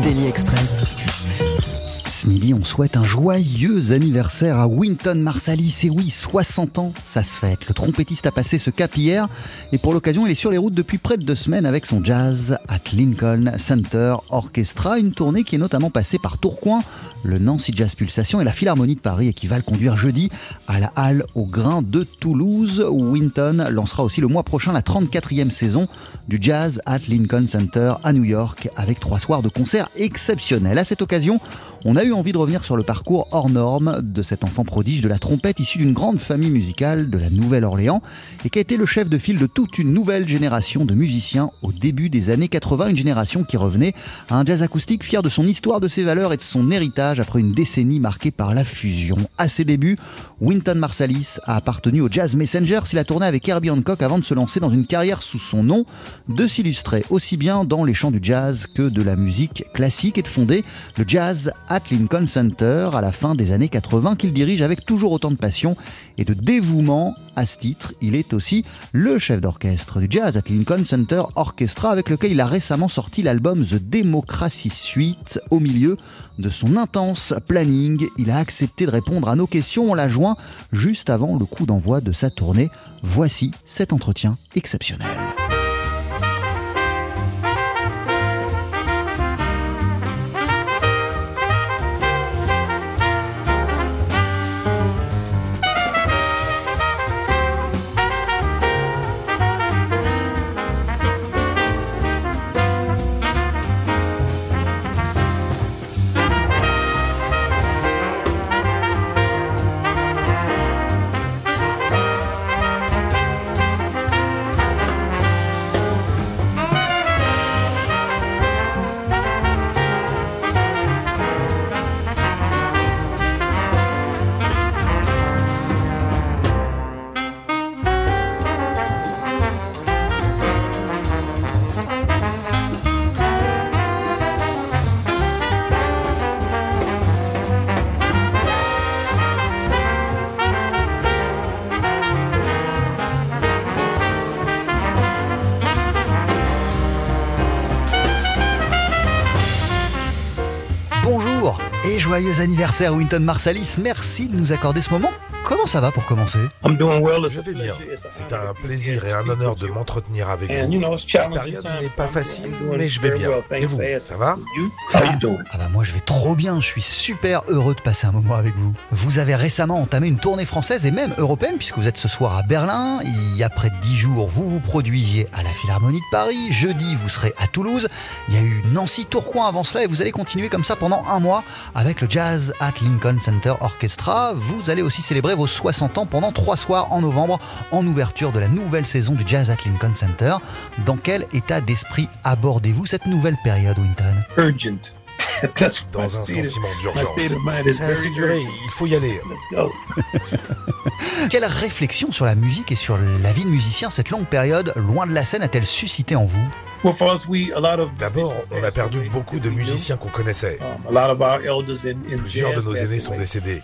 Daily Express. Ce midi, on souhaite un joyeux anniversaire à Winton Marsalis. Et oui, 60 ans, ça se fête. Le trompettiste a passé ce cap hier. Et pour l'occasion, il est sur les routes depuis près de deux semaines avec son jazz at Lincoln Center Orchestra. Une tournée qui est notamment passée par Tourcoing, le Nancy Jazz Pulsation et la Philharmonie de Paris et qui va le conduire jeudi à la Halle au Grain de Toulouse. Winton lancera aussi le mois prochain la 34e saison du Jazz at Lincoln Center à New York avec trois soirs de concerts exceptionnels. À cette occasion, on a eu envie de revenir sur le parcours hors norme de cet enfant prodige de la trompette issu d'une grande famille musicale de la Nouvelle-Orléans et qui a été le chef de file de toute une nouvelle génération de musiciens au début des années 80, une génération qui revenait à un jazz acoustique fier de son histoire, de ses valeurs et de son héritage après une décennie marquée par la fusion. À ses débuts, Winton Marsalis a appartenu au Jazz Messenger s'il a tourné avec Herbie Hancock avant de se lancer dans une carrière sous son nom, de s'illustrer aussi bien dans les chants du jazz que de la musique classique et de fonder le Jazz at Lincoln Center à la fin des années 80 qu'il dirige avec toujours autant de passion et de dévouement à ce titre. Il est aussi le chef d'orchestre du Jazz at Lincoln Center Orchestra avec lequel il a récemment sorti l'album The Democracy Suite. Au milieu de son intense planning, il a accepté de répondre à nos questions. On l'a joint juste avant le coup d'envoi de sa tournée. Voici cet entretien exceptionnel. Anniversaire Winton Marsalis. Merci de nous accorder ce moment. Comment ça va pour commencer Je vais bien. C'est un plaisir et un honneur de m'entretenir avec vous. La période n'est pas facile, mais je vais bien. Et vous, ça va Ah bah moi je vais trop bien, je suis super heureux de passer un moment avec vous. Vous avez récemment entamé une tournée française et même européenne puisque vous êtes ce soir à Berlin. Il y a près de 10 jours, vous vous produisiez à la Philharmonie de Paris. Jeudi, vous serez à Toulouse. Il y a eu Nancy Tourcoing avant cela et vous allez continuer comme ça pendant un mois avec le Jazz at Lincoln Center Orchestra. Vous allez aussi célébrer vos 60 ans pendant trois soirs en novembre en ouverture de la nouvelle saison du Jazz at Lincoln Center. Dans quel état d'esprit abordez-vous cette nouvelle période, Winton? Urgent. Dans un sentiment d'urgence. Ça a assez duré, il faut y aller. Quelle réflexion sur la musique et sur la vie de musicien cette longue période loin de la scène a-t-elle suscité en vous? Well, for us, we a lot of D'abord, on a perdu beaucoup de musiciens qu'on connaissait. Um, a lot of our elders in, in Plusieurs de nos aînés sont décédés.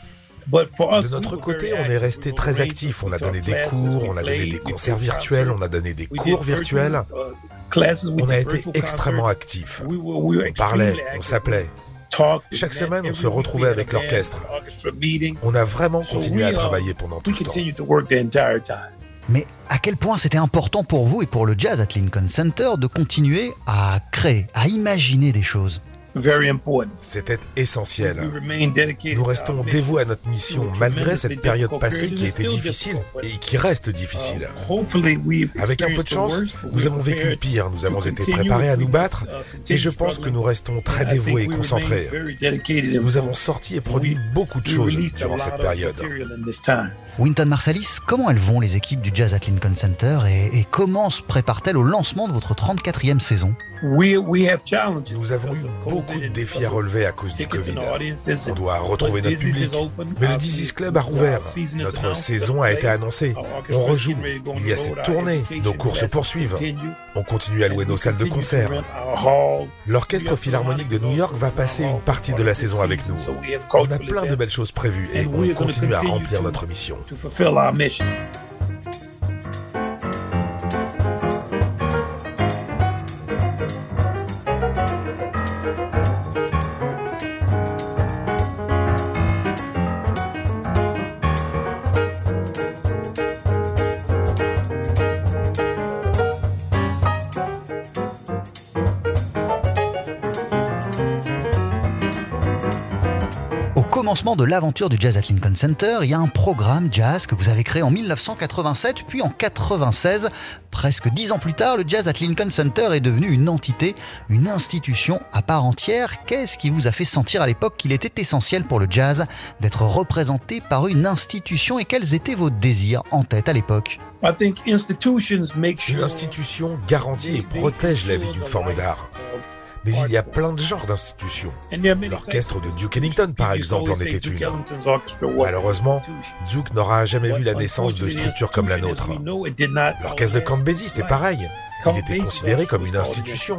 De notre côté, on est resté très we On a donné des cours, on a donné des concerts virtuels, on a donné des cours virtuels. uh, On a été extrêmement actifs. On parlait, on s'appelait. Talk, Chaque semaine, on se retrouvait avec l'orchestre. On a vraiment continué à uh, travailler pendant tout ce temps. Mais à quel point c'était important pour vous et pour le jazz at Lincoln Center de continuer à créer, à imaginer des choses? C'était essentiel. Nous to restons dévoués à notre mission malgré cette période passée qui était difficile et qui reste difficile. Uh, Avec un peu de chance, nous avons vécu le prepared pire, nous to avons été préparés à nous battre uh, et je pense que nous restons très And I think dévoués et we concentrés. Nous avons focused. sorti et produit beaucoup de choses durant lot cette of période. Winton Marsalis, comment elles vont les équipes du jazz at Lincoln Center et, et comment se préparent-elles au lancement de votre 34e saison? Nous avons eu beaucoup de défis à relever à cause du Covid. On doit retrouver notre public. Mais le Dizzy's Club a rouvert. Notre saison a été annoncée. On rejoue. Il y a cette tournée. Nos cours se poursuivent. On continue à louer nos salles de concert. L'Orchestre Philharmonique de New York va passer une partie de la saison avec nous. On a plein de belles choses prévues et on continue à remplir notre mission. De l'aventure du jazz at Lincoln Center, il y a un programme jazz que vous avez créé en 1987, puis en 96. Presque dix ans plus tard, le jazz at Lincoln Center est devenu une entité, une institution à part entière. Qu'est-ce qui vous a fait sentir à l'époque qu'il était essentiel pour le jazz d'être représenté par une institution et quels étaient vos désirs en tête à l'époque? Une institution garantit et protège la vie d'une forme d'art. Mais il y a plein de genres d'institutions. L'orchestre de Duke Ellington, par exemple, en était une. Malheureusement, Duke n'aura jamais vu la naissance de structures comme la nôtre. L'orchestre de Camp c'est pareil. Il était considéré comme une institution.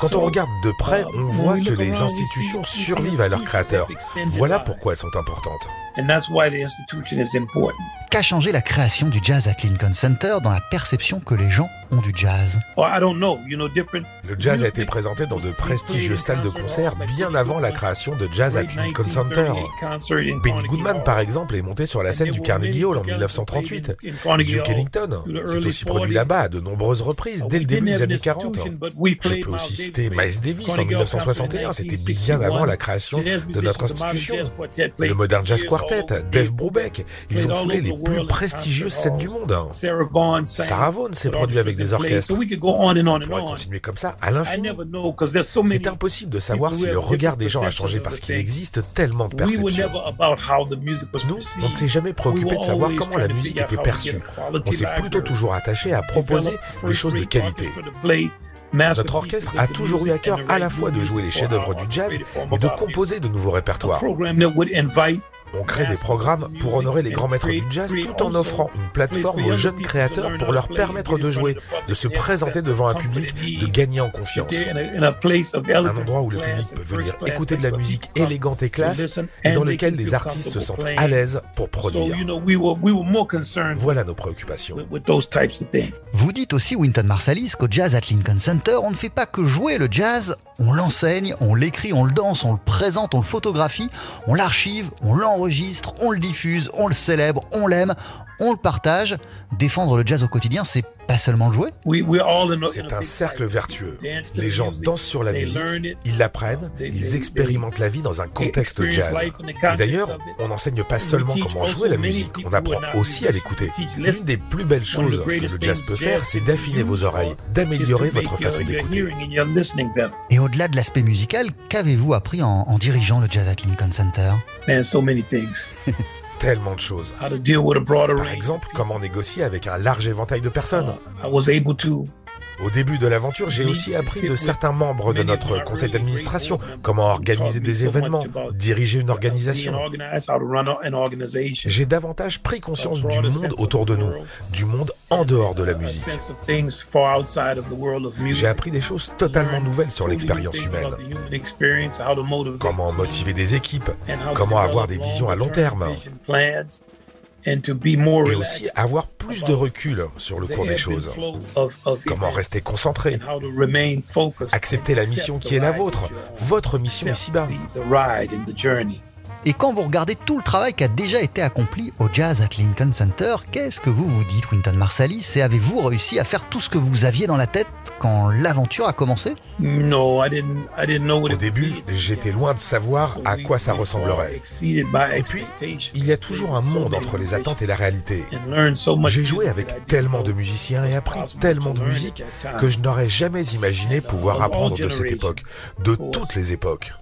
Quand on regarde de près, on voit que les institutions survivent à leurs créateurs. Voilà pourquoi elles sont importantes. Qu'a changé la création du jazz at Lincoln Center dans la perception que les gens ont du jazz? Le jazz a été présenté dans de prestigieuses salles de concert bien avant la création de Jazz at Lincoln Center. Benny Goodman, par exemple, est monté sur la scène du Carnegie Hall en 1938. Duke Ellington s'est aussi produit là-bas à de nombreuses reprises dès le début des années 40. Je peux aussi citer Miles Davis en 1961, c'était bien avant la création de notre institution. Le Modern Jazz Quartet Dave Brubeck, ils ont foulé les plus prestigieuses scènes du monde. Sarah Vaughan s'est produit avec des orchestres. On pourrait continuer comme ça à l'infini. C'est impossible de savoir si le regard des gens a changé parce qu'il existe tellement de perceptions. Nous, on ne s'est jamais préoccupé de savoir comment la musique était perçue. On s'est plutôt toujours attaché à proposer des choses de qualité. Notre orchestre a toujours eu à cœur à la fois de jouer les chefs-d'œuvre du jazz et de composer de nouveaux répertoires. On crée des programmes pour honorer les grands maîtres du jazz tout en offrant une plateforme aux jeunes créateurs pour leur permettre de jouer, de se présenter devant un public, de gagner en confiance. Un endroit où le public peut venir écouter de la musique élégante et classe et dans lequel les artistes se sentent à l'aise pour produire. Voilà nos préoccupations. Vous dites aussi, Winton Marsalis, qu'au Jazz at Lincoln Center, on ne fait pas que jouer le jazz, on l'enseigne, on l'écrit, on le danse, on le présente, on le photographie, on l'archive, on on le diffuse, on le célèbre, on l'aime, on le partage. Défendre le jazz au quotidien, c'est pas seulement le jouer. C'est un cercle vertueux. Les gens dansent sur la musique, ils l'apprennent, ils expérimentent la vie dans un contexte jazz. Et d'ailleurs, on n'enseigne pas seulement comment jouer la musique, on apprend aussi à l'écouter. L'une des plus belles choses que le jazz peut faire, c'est d'affiner vos oreilles, d'améliorer votre façon d'écouter. Et au-delà de l'aspect musical, qu'avez-vous appris en, en, dirigeant le Jazz at Lincoln Center? tellement de choses. Par exemple, comment négocier avec un large éventail de personnes. Au début de l'aventure, j'ai aussi appris de certains membres de notre conseil d'administration comment organiser des événements, diriger une organisation. J'ai davantage pris conscience du monde autour de nous, du monde en dehors de la musique. J'ai appris des choses totalement nouvelles sur l'expérience humaine. Comment motiver des équipes, comment avoir des visions à long terme et aussi avoir plus de recul sur le cours des choses. Comment rester concentré, accepter la mission qui est la vôtre, votre mission ici-bas. Et quand vous regardez tout le travail qui a déjà été accompli au Jazz at Lincoln Center, qu'est-ce que vous vous dites, Winton Marsalis Et avez-vous réussi à faire tout ce que vous aviez dans la tête quand l'aventure a commencé? Au début, j'étais loin de savoir à quoi ça ressemblerait. Et puis, il y a toujours un monde entre les attentes et la réalité. J'ai joué avec tellement de musiciens et appris tellement de musique que je n'aurais jamais imaginé pouvoir apprendre de cette époque, de toutes les époques.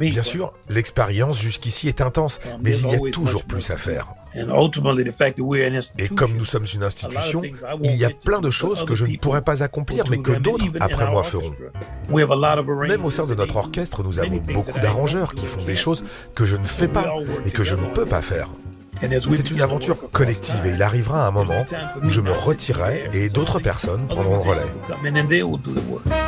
Bien sûr, L'expérience jusqu'ici est intense, mais il y a toujours plus à faire. And ultimately, the fact that we're an Et institution, comme nous sommes une institution, il y a plein de choses que je ne pourrais pas accomplir, mais que d'autres après moi feront. Même au sein de notre orchestre, nous avons beaucoup d'arrangeurs qui font des choses que je ne fais pas et que je ne peux pas faire. C'est une aventure collective et il arrivera un moment où je me retirerai et d'autres personnes prendront le relais. –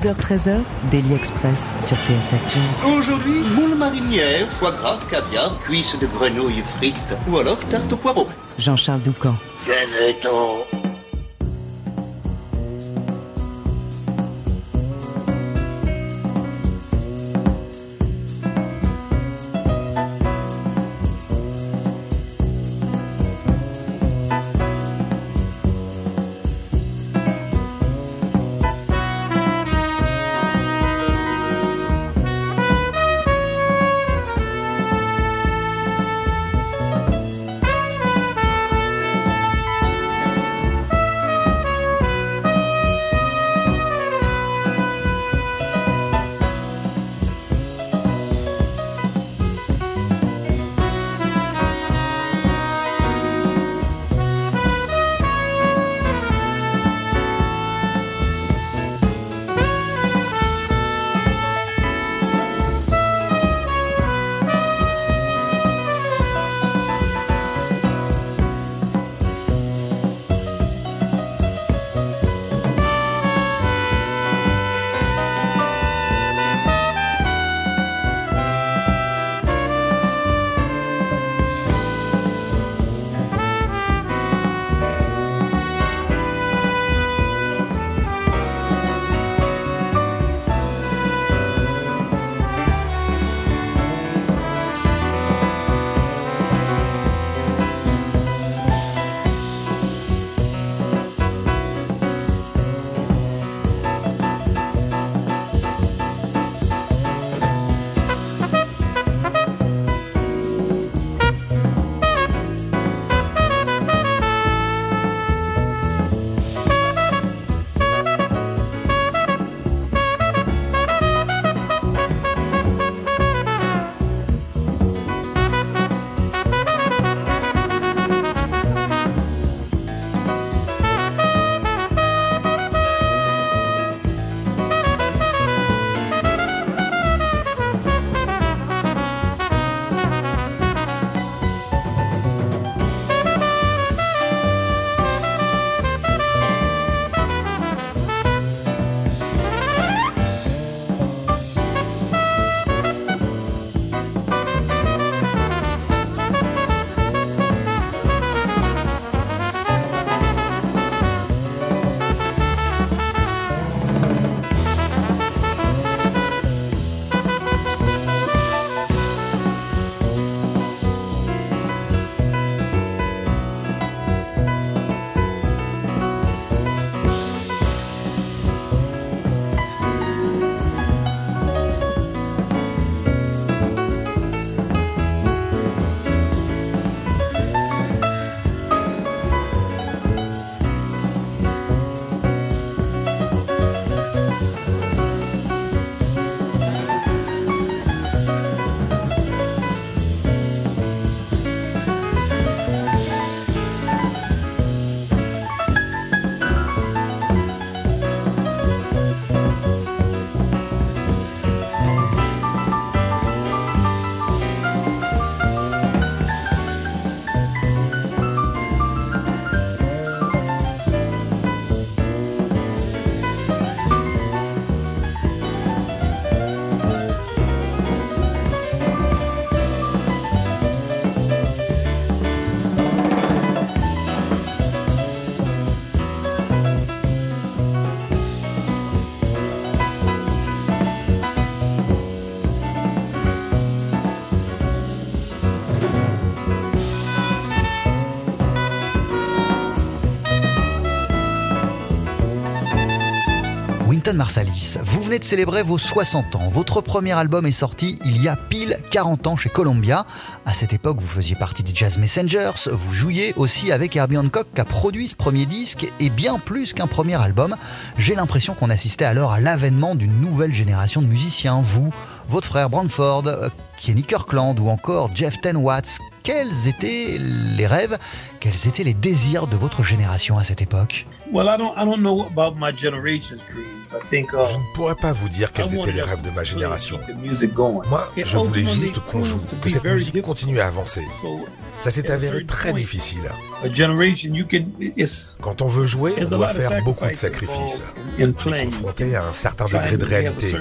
12h-13h, Daily Express sur TSF Jazz. Aujourd'hui, moule marinière, foie gras, caviar, cuisses de grenouille frites ou alors tarte au poireau. Jean-Charles Doucan. Venez-t'en Marsalis, vous venez de célébrer vos 60 ans. Votre premier album est sorti il y a pile 40 ans chez Columbia. À cette époque, vous faisiez partie des Jazz Messengers. Vous jouiez aussi avec Herbie Hancock qui a produit ce premier disque et bien plus qu'un premier album. J'ai l'impression qu'on assistait alors à l'avènement d'une nouvelle génération de musiciens. Vous, votre frère Branford, euh, Kenny Kirkland ou encore Jeff Ten Watts. Quels étaient les rêves, quels étaient les désirs de votre génération à cette époque Well, I don't, I don't know about my generation's dreams. I think, uh, Je ne pourrais pas vous dire quels étaient les rêves de ma génération. Moi, je voulais juste qu'on joue, que cette very musique difficult. continue à avancer. Ça s'est avéré très difficile. A generation, you can, it's, Quand on veut jouer, on doit lot of faire beaucoup de sacrifices On est confronté à un certain degré de réalité.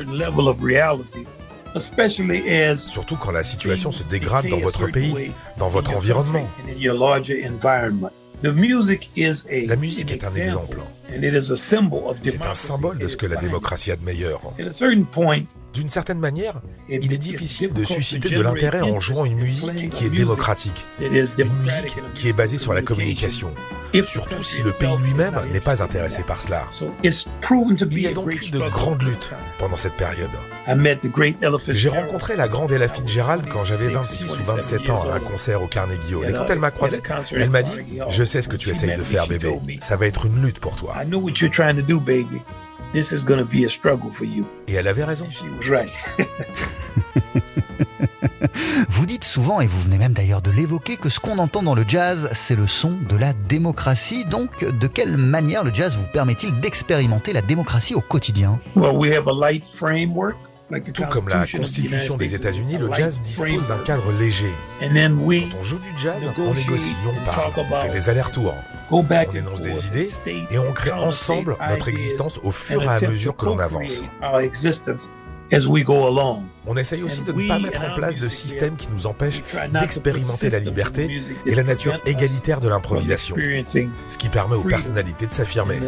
Surtout quand la situation se dégrade dans votre pays, dans votre environnement. La musique est un exemple. And it is a symbol of C'est un democracy symbole de at ce que la démocratie a de meilleur. D'une certaine manière, il est difficile de susciter de l'intérêt en jouant une musique qui est démocratique, une musique qui est basée sur la communication. surtout si le pays lui-même n'est pas intéressé par cela. Il y a donc eu de grandes luttes pendant cette période. J'ai rencontré la grande Ella Fitzgerald quand j'avais 26 ou 27 ans à un concert au Carnegie Hall. Et quand elle m'a croisé, elle m'a dit Je sais ce que tu essayes de faire, bébé. Ça va être une lutte pour toi. I know what you're trying to do, baby. This is going to be a struggle for you. Et elle avait raison. And she was right. Vous dites souvent, et vous venez même d'ailleurs de l'évoquer, que ce qu'on entend dans le jazz, c'est le son de la démocratie. Donc, de quelle manière le jazz vous permet-il d'expérimenter la démocratie au quotidien? Well, we have a light framework. Tout comme la Constitution des États-Unis, le jazz dispose d'un cadre léger. Quand on joue du jazz, on négocie, on parle, on fait des allers-retours, on énonce des idées et on crée ensemble notre existence au fur et à mesure que l'on avance. On essaye aussi de ne pas mettre en place de système qui nous empêche d'expérimenter la liberté et la nature égalitaire de l'improvisation, ce qui permet aux personnalités de s'affirmer.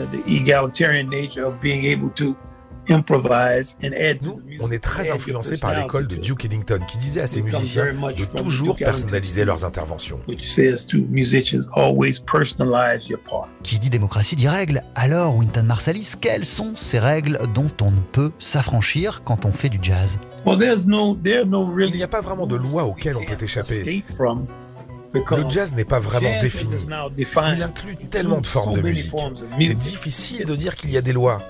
Nous, on est très influencé par l'école de Duke Ellington qui disait à ses musiciens de toujours personnaliser leurs interventions. which says to musicians always personalize your part. Qui dit démocratie dit règles. Alors, Wynton Marsalis, quelles sont ces règles dont on ne peut s'affranchir quand on fait du jazz? Il n'y a pas vraiment de loi auquel on peut échapper. Le jazz n'est pas vraiment défini. Il inclut tellement de formes de musique. C'est difficile de dire qu'il y a des lois.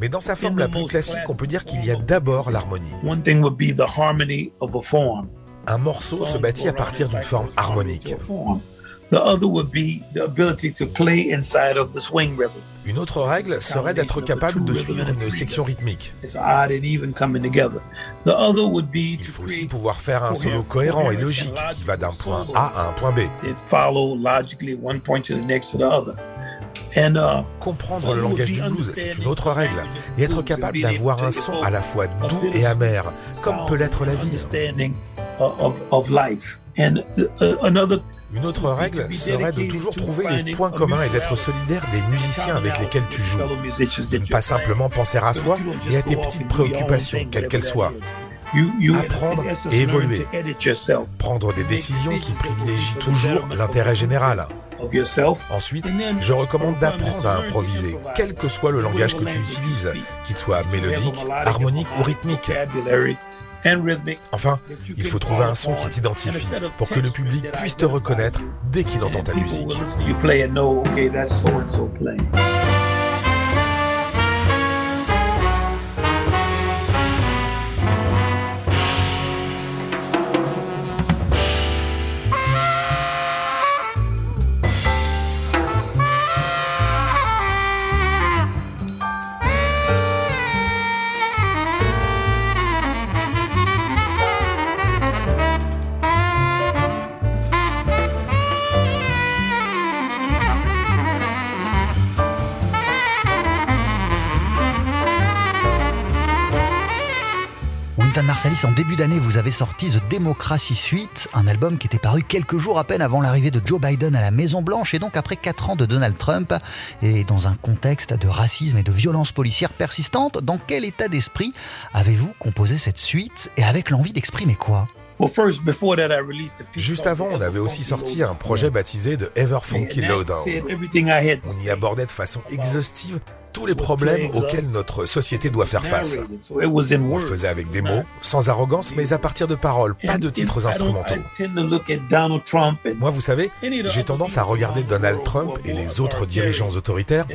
Mais dans sa forme la plus classique, on peut dire qu'il y a d'abord l'harmonie. Un morceau se bâtit à partir d'une forme harmonique. The other would be the ability to play inside of the swing rhythm. Une autre règle serait d'être capable de suivre une section rythmique. Il faut aussi pouvoir faire un solo cohérent et logique qui va d'un point A à un point B. uh, Comprendre le langage du blues, c'est une autre règle. Et être capable d'avoir un son à la fois doux et amer, comme peut l'être la vie. Une autre règle serait de toujours trouver les points communs et d'être solidaire des musiciens avec lesquels tu joues. De ne pas simplement penser à soi et à tes petites préoccupations, quelles qu'elles soient. Apprendre et évoluer. Prendre des décisions qui privilégient toujours l'intérêt général. Ensuite, je recommande d'apprendre à improviser, quel que soit le langage que tu utilises, qu'il soit mélodique, harmonique ou rythmique. Enfin, il faut trouver un son qui t'identifie pour que le public puisse te reconnaître dès qu'il entend ta musique. En début d'année, vous avez sorti The Democracy Suite, un album qui était paru quelques jours à peine avant l'arrivée de Joe Biden à la Maison-Blanche et donc après 4 ans de Donald Trump et dans un contexte de racisme et de violence policière persistante. Dans quel état d'esprit avez-vous composé cette suite et avec l'envie d'exprimer quoi? Juste avant, on avait aussi sorti un projet baptisé de Ever Funky Lowdown. On y abordait de façon exhaustive tous les problèmes auxquels notre société doit faire face. On le faisait avec des mots, sans arrogance, mais à partir de paroles, pas de titres instrumentaux. Moi, vous savez, j'ai tendance à regarder Donald Trump et les autres dirigeants autoritaires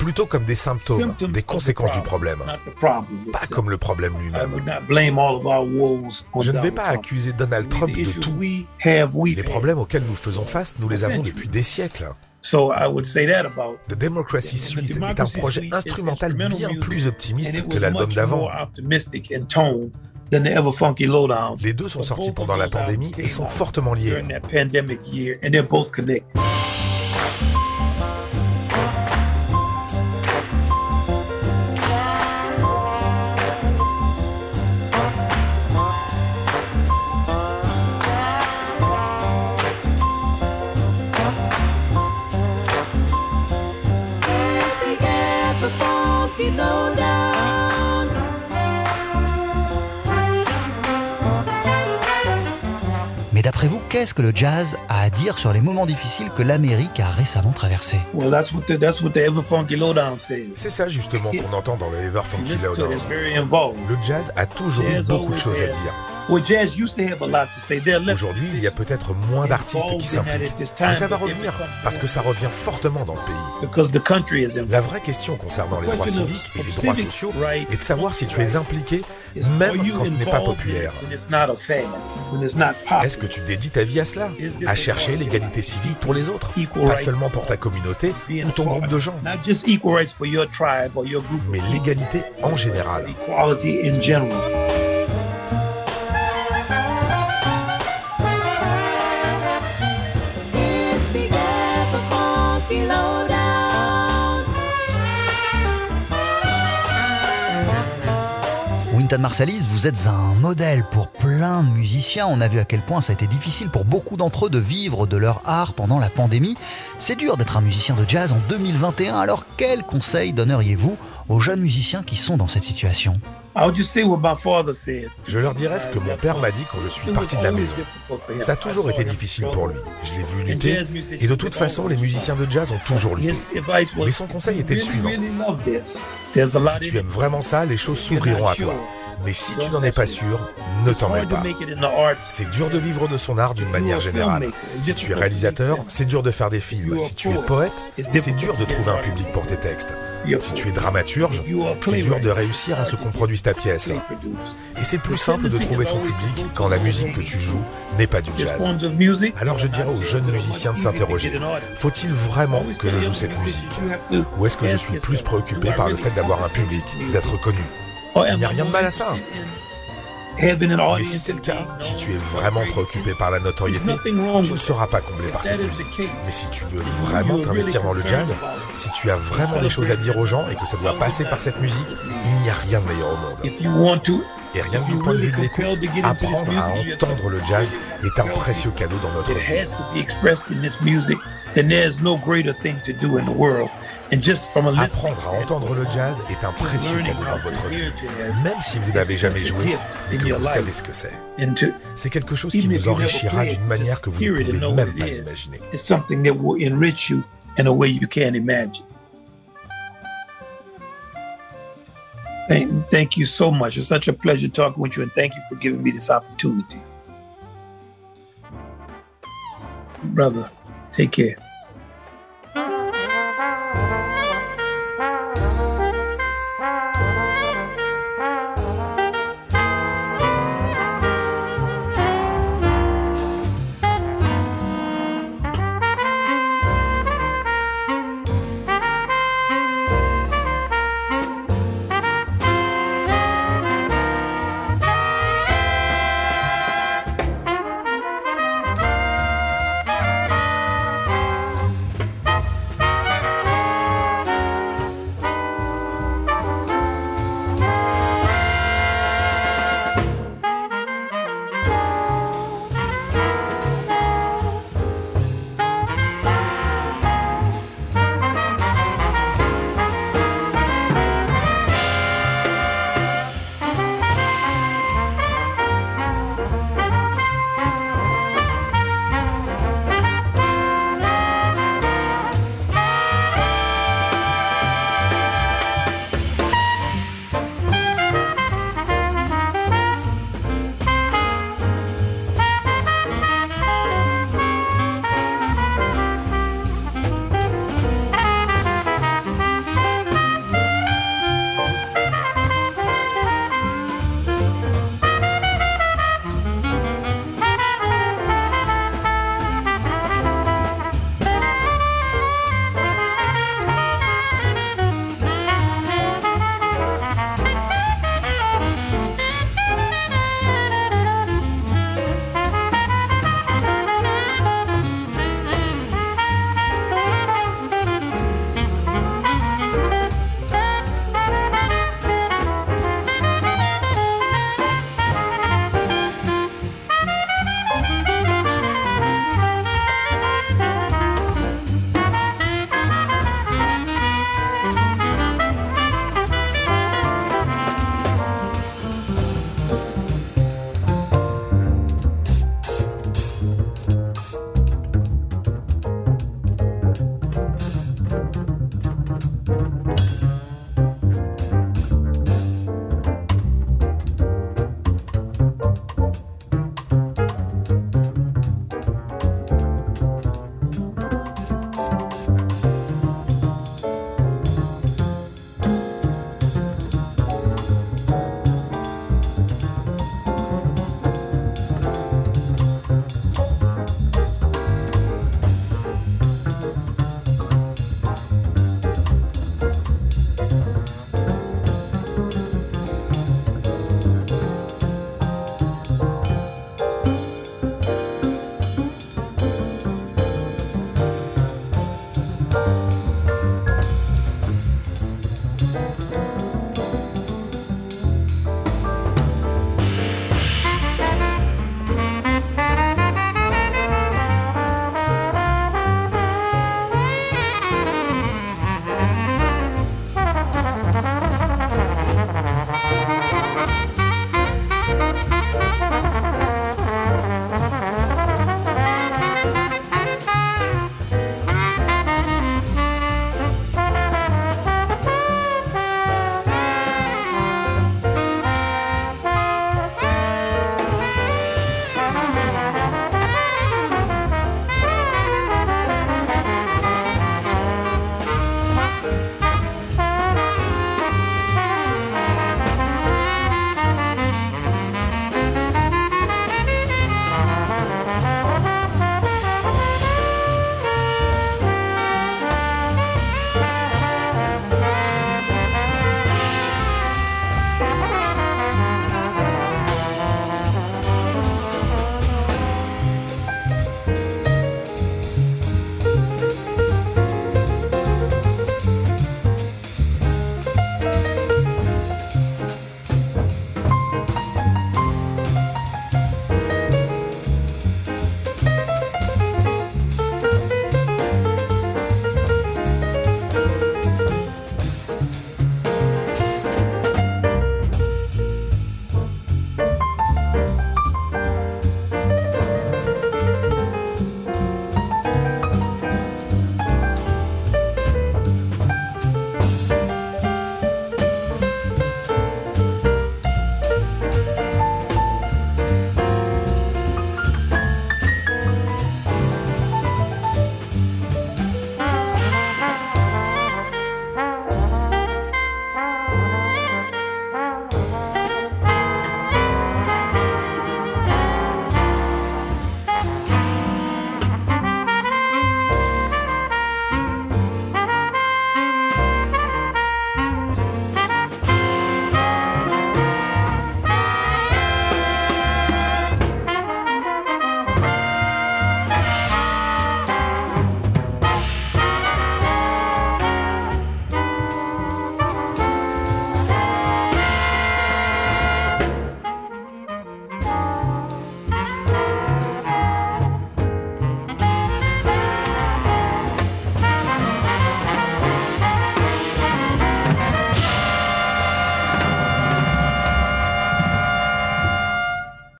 plutôt comme des symptômes, des conséquences du problème, pas comme le problème lui-même. Je ne vais pas accuser Donald Trump de tout. Les problèmes auxquels nous faisons face, nous les avons depuis des siècles. The Democracy Suite est un projet instrumental bien plus optimiste que l'album d'avant. Les deux sont sortis pendant la pandémie et sont fortement liés. Qu'est-ce que le jazz a à dire sur les moments difficiles que l'Amérique a récemment traversés C'est ça justement qu'on entend dans le Ever Funky Lowdown. Le jazz a toujours eu beaucoup de choses à dire. Aujourd'hui, il y a peut-être moins d'artistes qui s'impliquent, mais ça va revenir parce que ça revient fortement dans le pays. La vraie question concernant les droits civiques et les droits sociaux est de savoir si tu es impliqué même quand ce n'est pas populaire. Est-ce que tu dédies ta vie à cela? À chercher l'égalité civique pour les autres, pas seulement pour ta communauté ou ton groupe de gens, mais l'égalité en général. Marsalis, vous êtes un modèle pour plein de musiciens. On a vu à quel point ça a été difficile pour beaucoup d'entre eux de vivre de leur art pendant la pandémie. C'est dur d'être un musicien de jazz en 2021. Alors, quels conseils donneriez-vous aux jeunes musiciens qui sont dans cette situation? Je leur dirais ce que mon père m'a dit quand je suis parti de la maison. Ça a toujours été difficile pour lui. Je l'ai vu lutter. Et de toute façon, les musiciens de jazz ont toujours lutté. Mais son conseil était le suivant. Si tu aimes vraiment ça, les choses s'ouvriront à toi. Mais si tu n'en es pas sûr, ne t'en mêle pas. C'est dur de vivre de son art d'une manière générale. Si tu es réalisateur, c'est dur de faire des films. Si tu es poète, c'est dur de trouver un public pour tes textes. Si tu es dramaturge, c'est dur de réussir à ce qu'on produise ta pièce. Et c'est plus simple de trouver son public quand la musique que tu joues n'est pas du jazz. Alors je dirais aux jeunes musiciens de s'interroger, faut-il vraiment que je joue cette musique? Ou est-ce que je suis plus préoccupé par le fait d'avoir un public, d'être connu? Il n'y a rien de mal à ça. Mais si c'est le cas, si tu es vraiment préoccupé par la notoriété, tu ne seras pas comblé par cette musique. Mais si tu veux vraiment t'investir dans le jazz, si tu as vraiment des choses à dire aux gens et que ça doit passer par cette musique, il n'y a rien de meilleur au monde. Et rien que du point de vue de l'écoute, apprendre à entendre le jazz est un précieux cadeau dans notre vie. Apprendre à entendre le jazz est un précieux cadeau dans votre vie, même si vous n'avez jamais joué et que vous savez ce que c'est. C'est quelque chose qui vous enrichira d'une manière que vous ne pouvez même pas imaginer. Thank you so much. It's such a pleasure talking with you, and thank you for giving me this opportunity. Brother, take care.